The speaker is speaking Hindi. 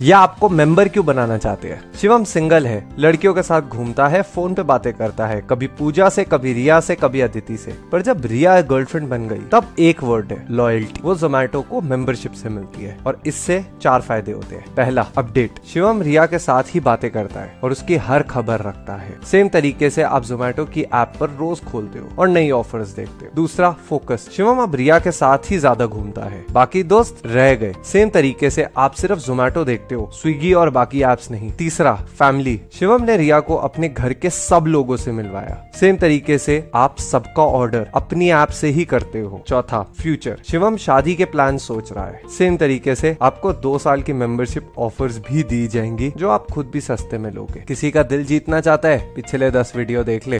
या आपको मेंबर क्यों बनाना चाहते हैं? शिवम सिंगल है, लड़कियों के साथ घूमता है, फ़ोन पे बातें करता है, कभी पूजा से, कभी रिया से, कभी अदिति से। पर जब रिया गर्लफ्रेंड बन गई, तब एक वर्ड है लॉयल्टी वो जोमेटो को मेंबरशिप से मिलती है, और इससे चार फ़ायदे होते हैं। पहला अपडेट शिवम रिया के साथ ही बातें करता है, और उसकी हर खबर रखता है। सेम तरीके से आप जोमेटो की ऐप पर रोज खोलते हो, और नई ऑफर्स देखते हो। दूसरा फोकस शिवम अब रिया के साथ ही ज़्यादा घूमता है। बाकी दोस्त रह गए। सेम तरीके से आप सिर्फ़ जोमेटो देखते देखते हो, स्विगी और बाकी एप्स नहीं। तीसरा फैमिली शिवम ने रिया को अपने घर के सब लोगों से मिलवाया। सेम तरीके से आप सबका ऑर्डर अपनी ऐप से ही करते हो। चौथा फ्यूचर शिवम शादी के प्लान सोच रहा है। सेम तरीके से आपको दो साल की मेंबरशिप ऑफर्स भी दी जाएँगी, जो आप खुद भी सस्ते में लोगे। किसी का दिल जीतना चाहता है, पिछले दस वीडियो देख ले।